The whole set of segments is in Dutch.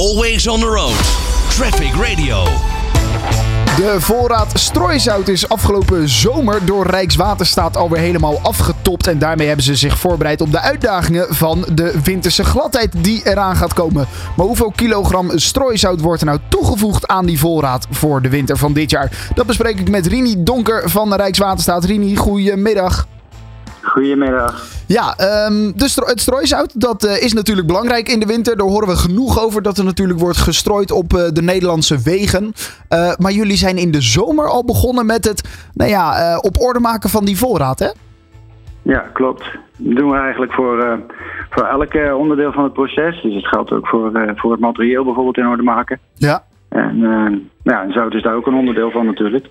Always on the road. Traffic Radio. De voorraad strooisout is afgelopen zomer door Rijkswaterstaat alweer helemaal afgetopt. En daarmee hebben ze zich voorbereid op de uitdagingen van de winterse gladheid die eraan gaat komen. Maar hoeveel kilogram strooisout wordt er nou toegevoegd aan die voorraad voor de winter van dit jaar? Dat bespreek ik met Rini Donker van Rijkswaterstaat. Rini, goedemiddag. Goedemiddag. Ja, um, de stro het strooisout dat uh, is natuurlijk belangrijk in de winter. Daar horen we genoeg over dat er natuurlijk wordt gestrooid op uh, de Nederlandse wegen. Uh, maar jullie zijn in de zomer al begonnen met het nou ja, op orde maken van die voorraad, hè? Ja, klopt. Dat doen we eigenlijk voor, voor elk onderdeel van het proces. Dus het geldt ook voor, voor het materieel bijvoorbeeld in orde maken. Ja. En ja, en zout is daar ook een onderdeel van natuurlijk.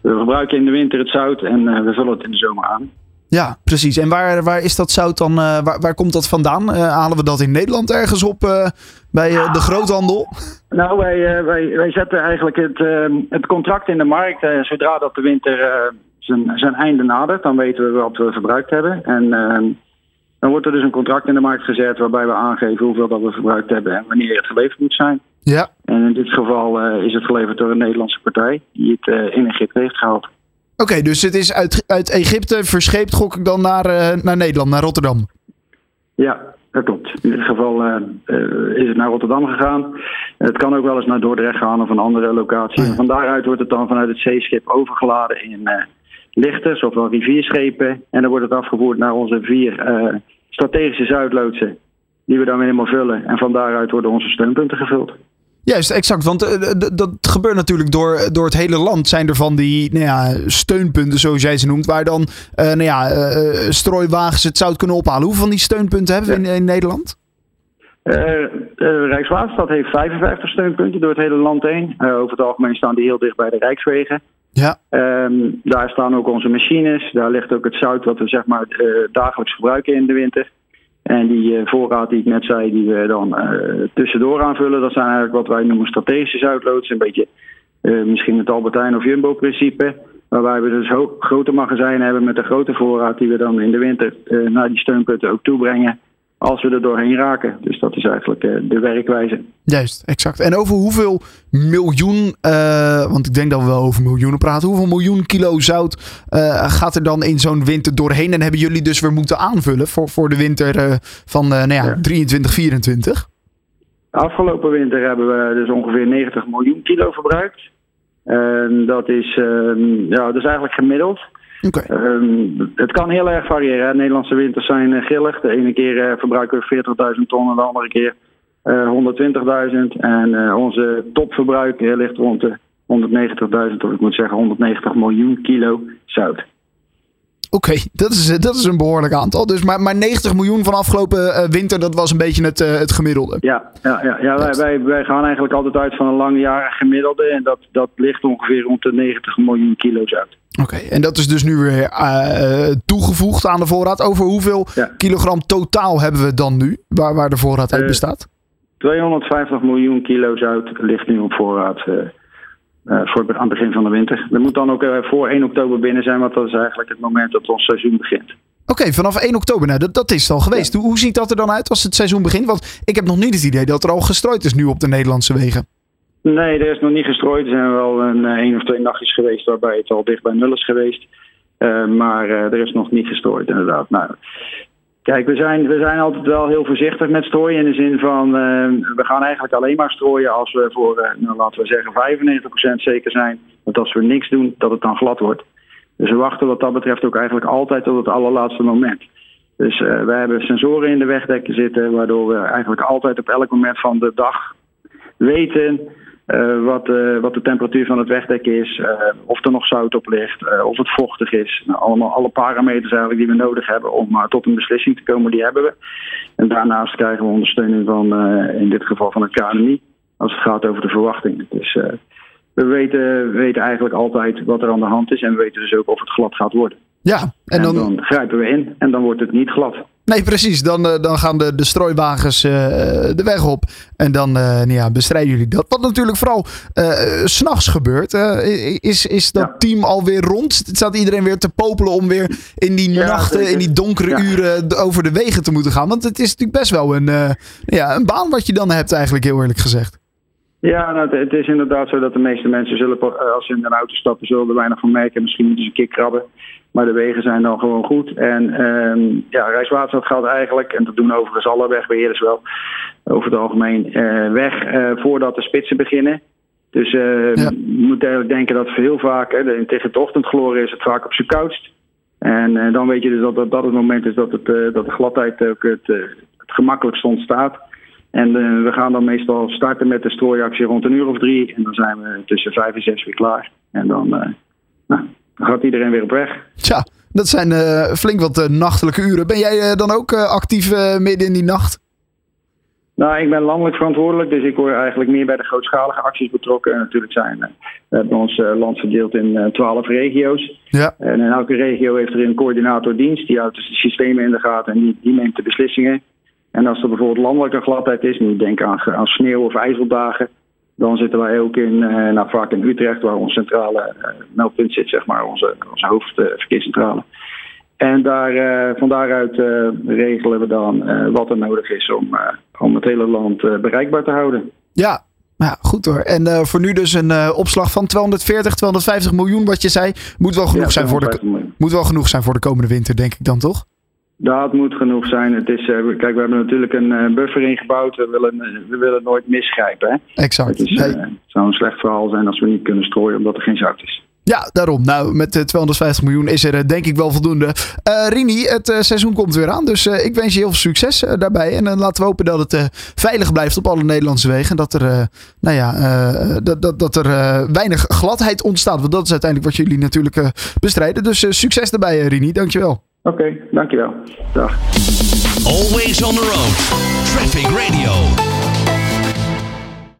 We gebruiken in de winter het zout en we vullen het in de zomer aan. Ja, precies. En waar, waar is dat zout dan? Uh, waar, waar komt dat vandaan? Uh, halen we dat in Nederland ergens op uh, bij de groothandel? Nou, wij, wij, wij zetten eigenlijk het, het contract in de markt. zodra dat de winter zijn, zijn einde nadert, dan weten we wat we verbruikt hebben. En dan wordt er dus een contract in de markt gezet waarbij we aangeven hoeveel dat we verbruikt hebben en wanneer het geleverd moet zijn. Ja. En in dit geval is het geleverd door een Nederlandse partij die het in Egypte heeft gehaald. Oké, okay, dus het is uit, uit Egypte verscheept, gok ik dan naar, uh, naar Nederland, naar Rotterdam? Ja, dat klopt. In dit geval uh, uh, is het naar Rotterdam gegaan. Het kan ook wel eens naar Dordrecht gaan of een andere locatie. En van daaruit wordt het dan vanuit het zeeschip overgeladen in lichters, ofwel rivierschepen. En dan wordt het afgevoerd naar onze vier strategische zuidloodsen, die we dan weer helemaal vullen. En van daaruit worden onze steunpunten gevuld. Juist, exact. Want uh, dat gebeurt natuurlijk door, door het hele land. Zijn er van die nou ja, steunpunten, zoals jij ze noemt, waar dan uh, nou ja, uh, strooiwagens het zout kunnen ophalen. Hoeveel van die steunpunten hebben we in, in Nederland? Rijkswaterstaat heeft 55 steunpunten door het hele land heen. over het algemeen staan die heel dicht bij de Rijkswegen. Ja. Um, daar staan ook onze machines. Daar ligt ook het zout wat we zeg maar, dagelijks gebruiken in de winter. En die uh, voorraad die ik net zei, die we dan uh, tussendoor aanvullen, dat zijn eigenlijk wat wij noemen strategische zuidloodsen. Een beetje uh, misschien het Albertijn of Jumbo-principe. Waarbij we dus grote magazijnen hebben met een grote voorraad die we dan in de winter naar die steunpunten ook toebrengen als we er doorheen raken. Dus dat is eigenlijk uh, de werkwijze. Juist, exact. En over hoeveel miljoen, uh, want ik denk dat we wel over miljoenen praten, hoeveel miljoen kilo zout uh, gaat er dan in zo'n winter doorheen? En hebben jullie dus weer moeten aanvullen voor, voor de winter van nou ja, ja. 23, 24? Afgelopen winter hebben we dus ongeveer 90 miljoen kilo verbruikt. En dat is, ja, dat is eigenlijk gemiddeld. Okay. Um, het kan heel erg variëren. Hè. Nederlandse winters zijn uh, grillig. De ene keer uh, verbruiken we 40.000 ton en de andere keer uh, 120.000. En onze topverbruik ligt rond de 190.000, of ik moet zeggen 190 miljoen kilo zout. Oké, okay, dat, is, dat is een behoorlijk aantal. Dus maar, maar 90 miljoen van afgelopen winter, dat was een beetje het, het gemiddelde. Ja, ja, ja, ja wij, wij, wij gaan eigenlijk altijd uit van een langjarig gemiddelde. En dat, dat ligt ongeveer rond de 90 miljoen kilo zout. Oké, okay, en dat is dus nu weer uh, toegevoegd aan de voorraad. Over hoeveel ja. kilogram totaal hebben we dan nu, waar, waar de voorraad uit bestaat? 250 miljoen kilo zout ligt nu op voorraad uh, uh, voor aan het begin van de winter. Dat moet dan ook voor 1 oktober binnen zijn, want dat is eigenlijk het moment dat ons seizoen begint. Oké, okay, vanaf 1 oktober, nou, dat, dat is al geweest. Ja. Hoe, hoe ziet dat er dan uit als het seizoen begint? Want ik heb nog niet het idee dat er al gestrooid is nu op de Nederlandse wegen. Nee, er is nog niet gestrooid. Er zijn wel een, een of twee nachtjes geweest waarbij het al dicht bij nul is geweest. Uh, maar er is nog niet gestrooid, inderdaad. Nou, kijk, we zijn, we zijn altijd wel heel voorzichtig met strooien. In de zin van, we gaan eigenlijk alleen maar strooien als we voor, nou, laten we zeggen, 95% zeker zijn. Dat als we niks doen, dat het dan glad wordt. Dus we wachten wat dat betreft ook eigenlijk altijd tot het allerlaatste moment. Dus we hebben sensoren in de wegdekken zitten, waardoor we eigenlijk altijd op elk moment van de dag weten uh, wat, uh, wat, de temperatuur van het wegdek is, uh, of er nog zout op ligt, of het vochtig is. Nou, allemaal alle parameters eigenlijk die we nodig hebben om tot een beslissing te komen, die hebben we. En daarnaast krijgen we ondersteuning van, in dit geval van het KNMI, als het gaat over de verwachtingen. Dus we weten, weten eigenlijk altijd wat er aan de hand is en we weten dus ook of het glad gaat worden. Ja, en dan, en dan grijpen we in en dan wordt het niet glad. Nee, precies. Dan, uh, dan gaan de, de strooiwagens uh, de weg op. En dan uh, nou ja, bestrijden jullie dat. Wat natuurlijk vooral s s'nachts gebeurt. is, is dat ja. team alweer rond? Staat iedereen weer te popelen om weer in die ja, nachten, zeker. in die donkere uren over de wegen te moeten gaan? Want het is natuurlijk best wel een, ja, een baan wat je dan hebt eigenlijk, heel eerlijk gezegd. Ja, nou, het, is inderdaad zo dat de meeste mensen zullen, als ze in een auto stappen, zullen er weinig van merken. Misschien moeten ze een keer krabben. Maar de wegen zijn dan gewoon goed. En um, ja, Rijkswaterstaat gaat eigenlijk, en dat doen overigens alle wegbeheerders wel, over het algemeen, uh, weg uh, voordat de spitsen beginnen. Dus uh, ja. je moet eigenlijk denken dat heel vaak, hè, tegen het ochtendgloren is het vaak op zijn koudst. En dan weet je dus dat, dat dat het moment is dat, het, dat de gladheid ook het, het gemakkelijkst ontstaat. En we gaan dan meestal starten met de strooiactie rond een uur of drie. En dan zijn we tussen vijf en zes weer klaar. En dan, nou, dan gaat iedereen weer op weg. Tja, dat zijn uh, flink wat nachtelijke uren. Ben jij dan ook actief midden in die nacht? Nou, ik ben landelijk verantwoordelijk, dus ik word eigenlijk meer bij de grootschalige acties betrokken. En natuurlijk zijn we hebben ons land verdeeld in twaalf regio's. Ja. En in elke regio heeft er een coördinatordienst die houdt de systemen in de gaten en die, die neemt de beslissingen. En als er bijvoorbeeld landelijke gladheid is, moet je denken aan, aan sneeuw of ijzeldagen, dan zitten wij ook in, uh, nou, vaak in Utrecht, waar ons centrale uh, meldpunt zit, zeg maar, onze, onze hoofdverkeerscentrale. en daar, uh, van daaruit regelen we dan wat er nodig is om, om het hele land bereikbaar te houden. Ja, ja, goed hoor. En voor nu dus een opslag van 240, 250 miljoen, wat je zei. Moet wel genoeg, ja, zijn, voor de, moet wel genoeg zijn voor de komende winter, denk ik dan toch? Dat moet genoeg zijn. Het is, uh, kijk, we hebben natuurlijk een uh, buffer ingebouwd. We willen, uh, we willen nooit misgrijpen. Hè? Exact. Het, is, nee. het zou een slecht verhaal zijn als we niet kunnen strooien omdat er geen zout is. Ja, daarom. Nou, met 250 miljoen is er denk ik wel voldoende. Rini, het seizoen komt weer aan. Dus ik wens je heel veel succes daarbij. En laten we hopen dat het veilig blijft op alle Nederlandse wegen. Dat er, nou ja, dat, dat, dat er weinig gladheid ontstaat. Want dat is uiteindelijk wat jullie natuurlijk bestrijden. Dus succes daarbij, Rini. Dankjewel. Oké, okay, dankjewel. Dag. Always on the road. Traffic Radio.